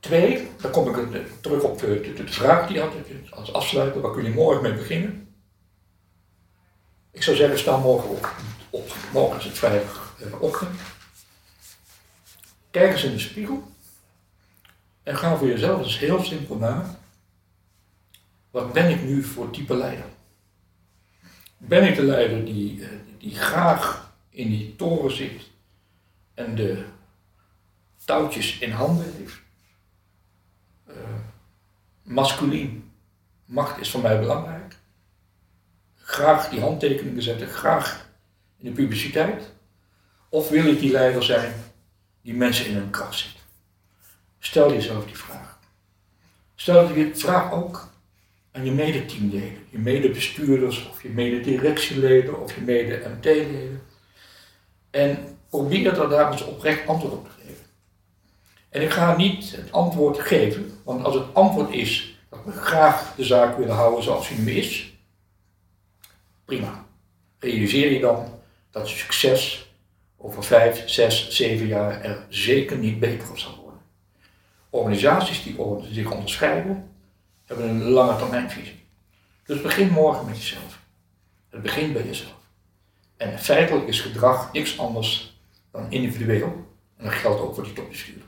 Speaker 2: twee, dan kom ik terug op de, de, vraag die je had, als afsluiter, waar kun je morgen mee beginnen? Ik zou zeggen, sta morgen op. op. Morgen is het vrijdag eh. Kijk eens in de spiegel en ga voor jezelf eens heel simpel na. Wat ben ik nu voor type leider? Ben ik de leider die, eh, die graag in die toren zit en de touwtjes in handen heeft? Uh, masculien, macht is voor mij belangrijk. Graag die handtekeningen zetten, graag in de publiciteit. Of wil ik die leider zijn die mensen in hun kracht zit. Stel jezelf die vraag. Stel je die vraag ook aan je medeteamleden, je medebestuurders of je mededirectieleden of je mede-MT-leden. En probeer er daar eens oprecht antwoord op te geven. En ik ga niet het antwoord geven, want als het antwoord is dat we graag de zaak willen houden zoals die nu is, prima. Realiseer je dan dat succes over vijf, zes, zeven jaar er zeker niet beter op zal worden. Organisaties die zich onderscheiden, hebben een lange termijnvisie. Dus begin morgen met jezelf. Het begint bij jezelf. En feitelijk is gedrag niks anders dan individueel. En dat geldt ook voor die topbestuurder.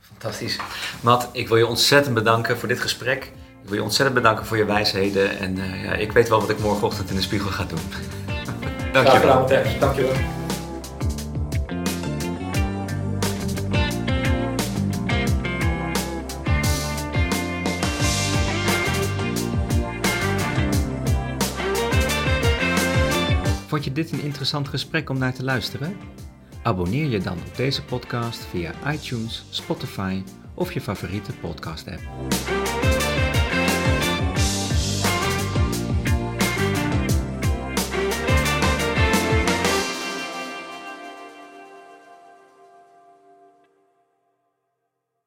Speaker 1: Fantastisch. Matt, ik wil je ontzettend bedanken voor dit gesprek. Ik wil je ontzettend bedanken voor je wijsheden. En uh, ja, ik weet wel wat ik morgenochtend in de spiegel ga doen.
Speaker 2: Dankjewel. Graag Dankjewel.
Speaker 1: Vond je dit een interessant gesprek om naar te luisteren? Abonneer je dan op deze podcast via iTunes, Spotify of je favoriete podcast app.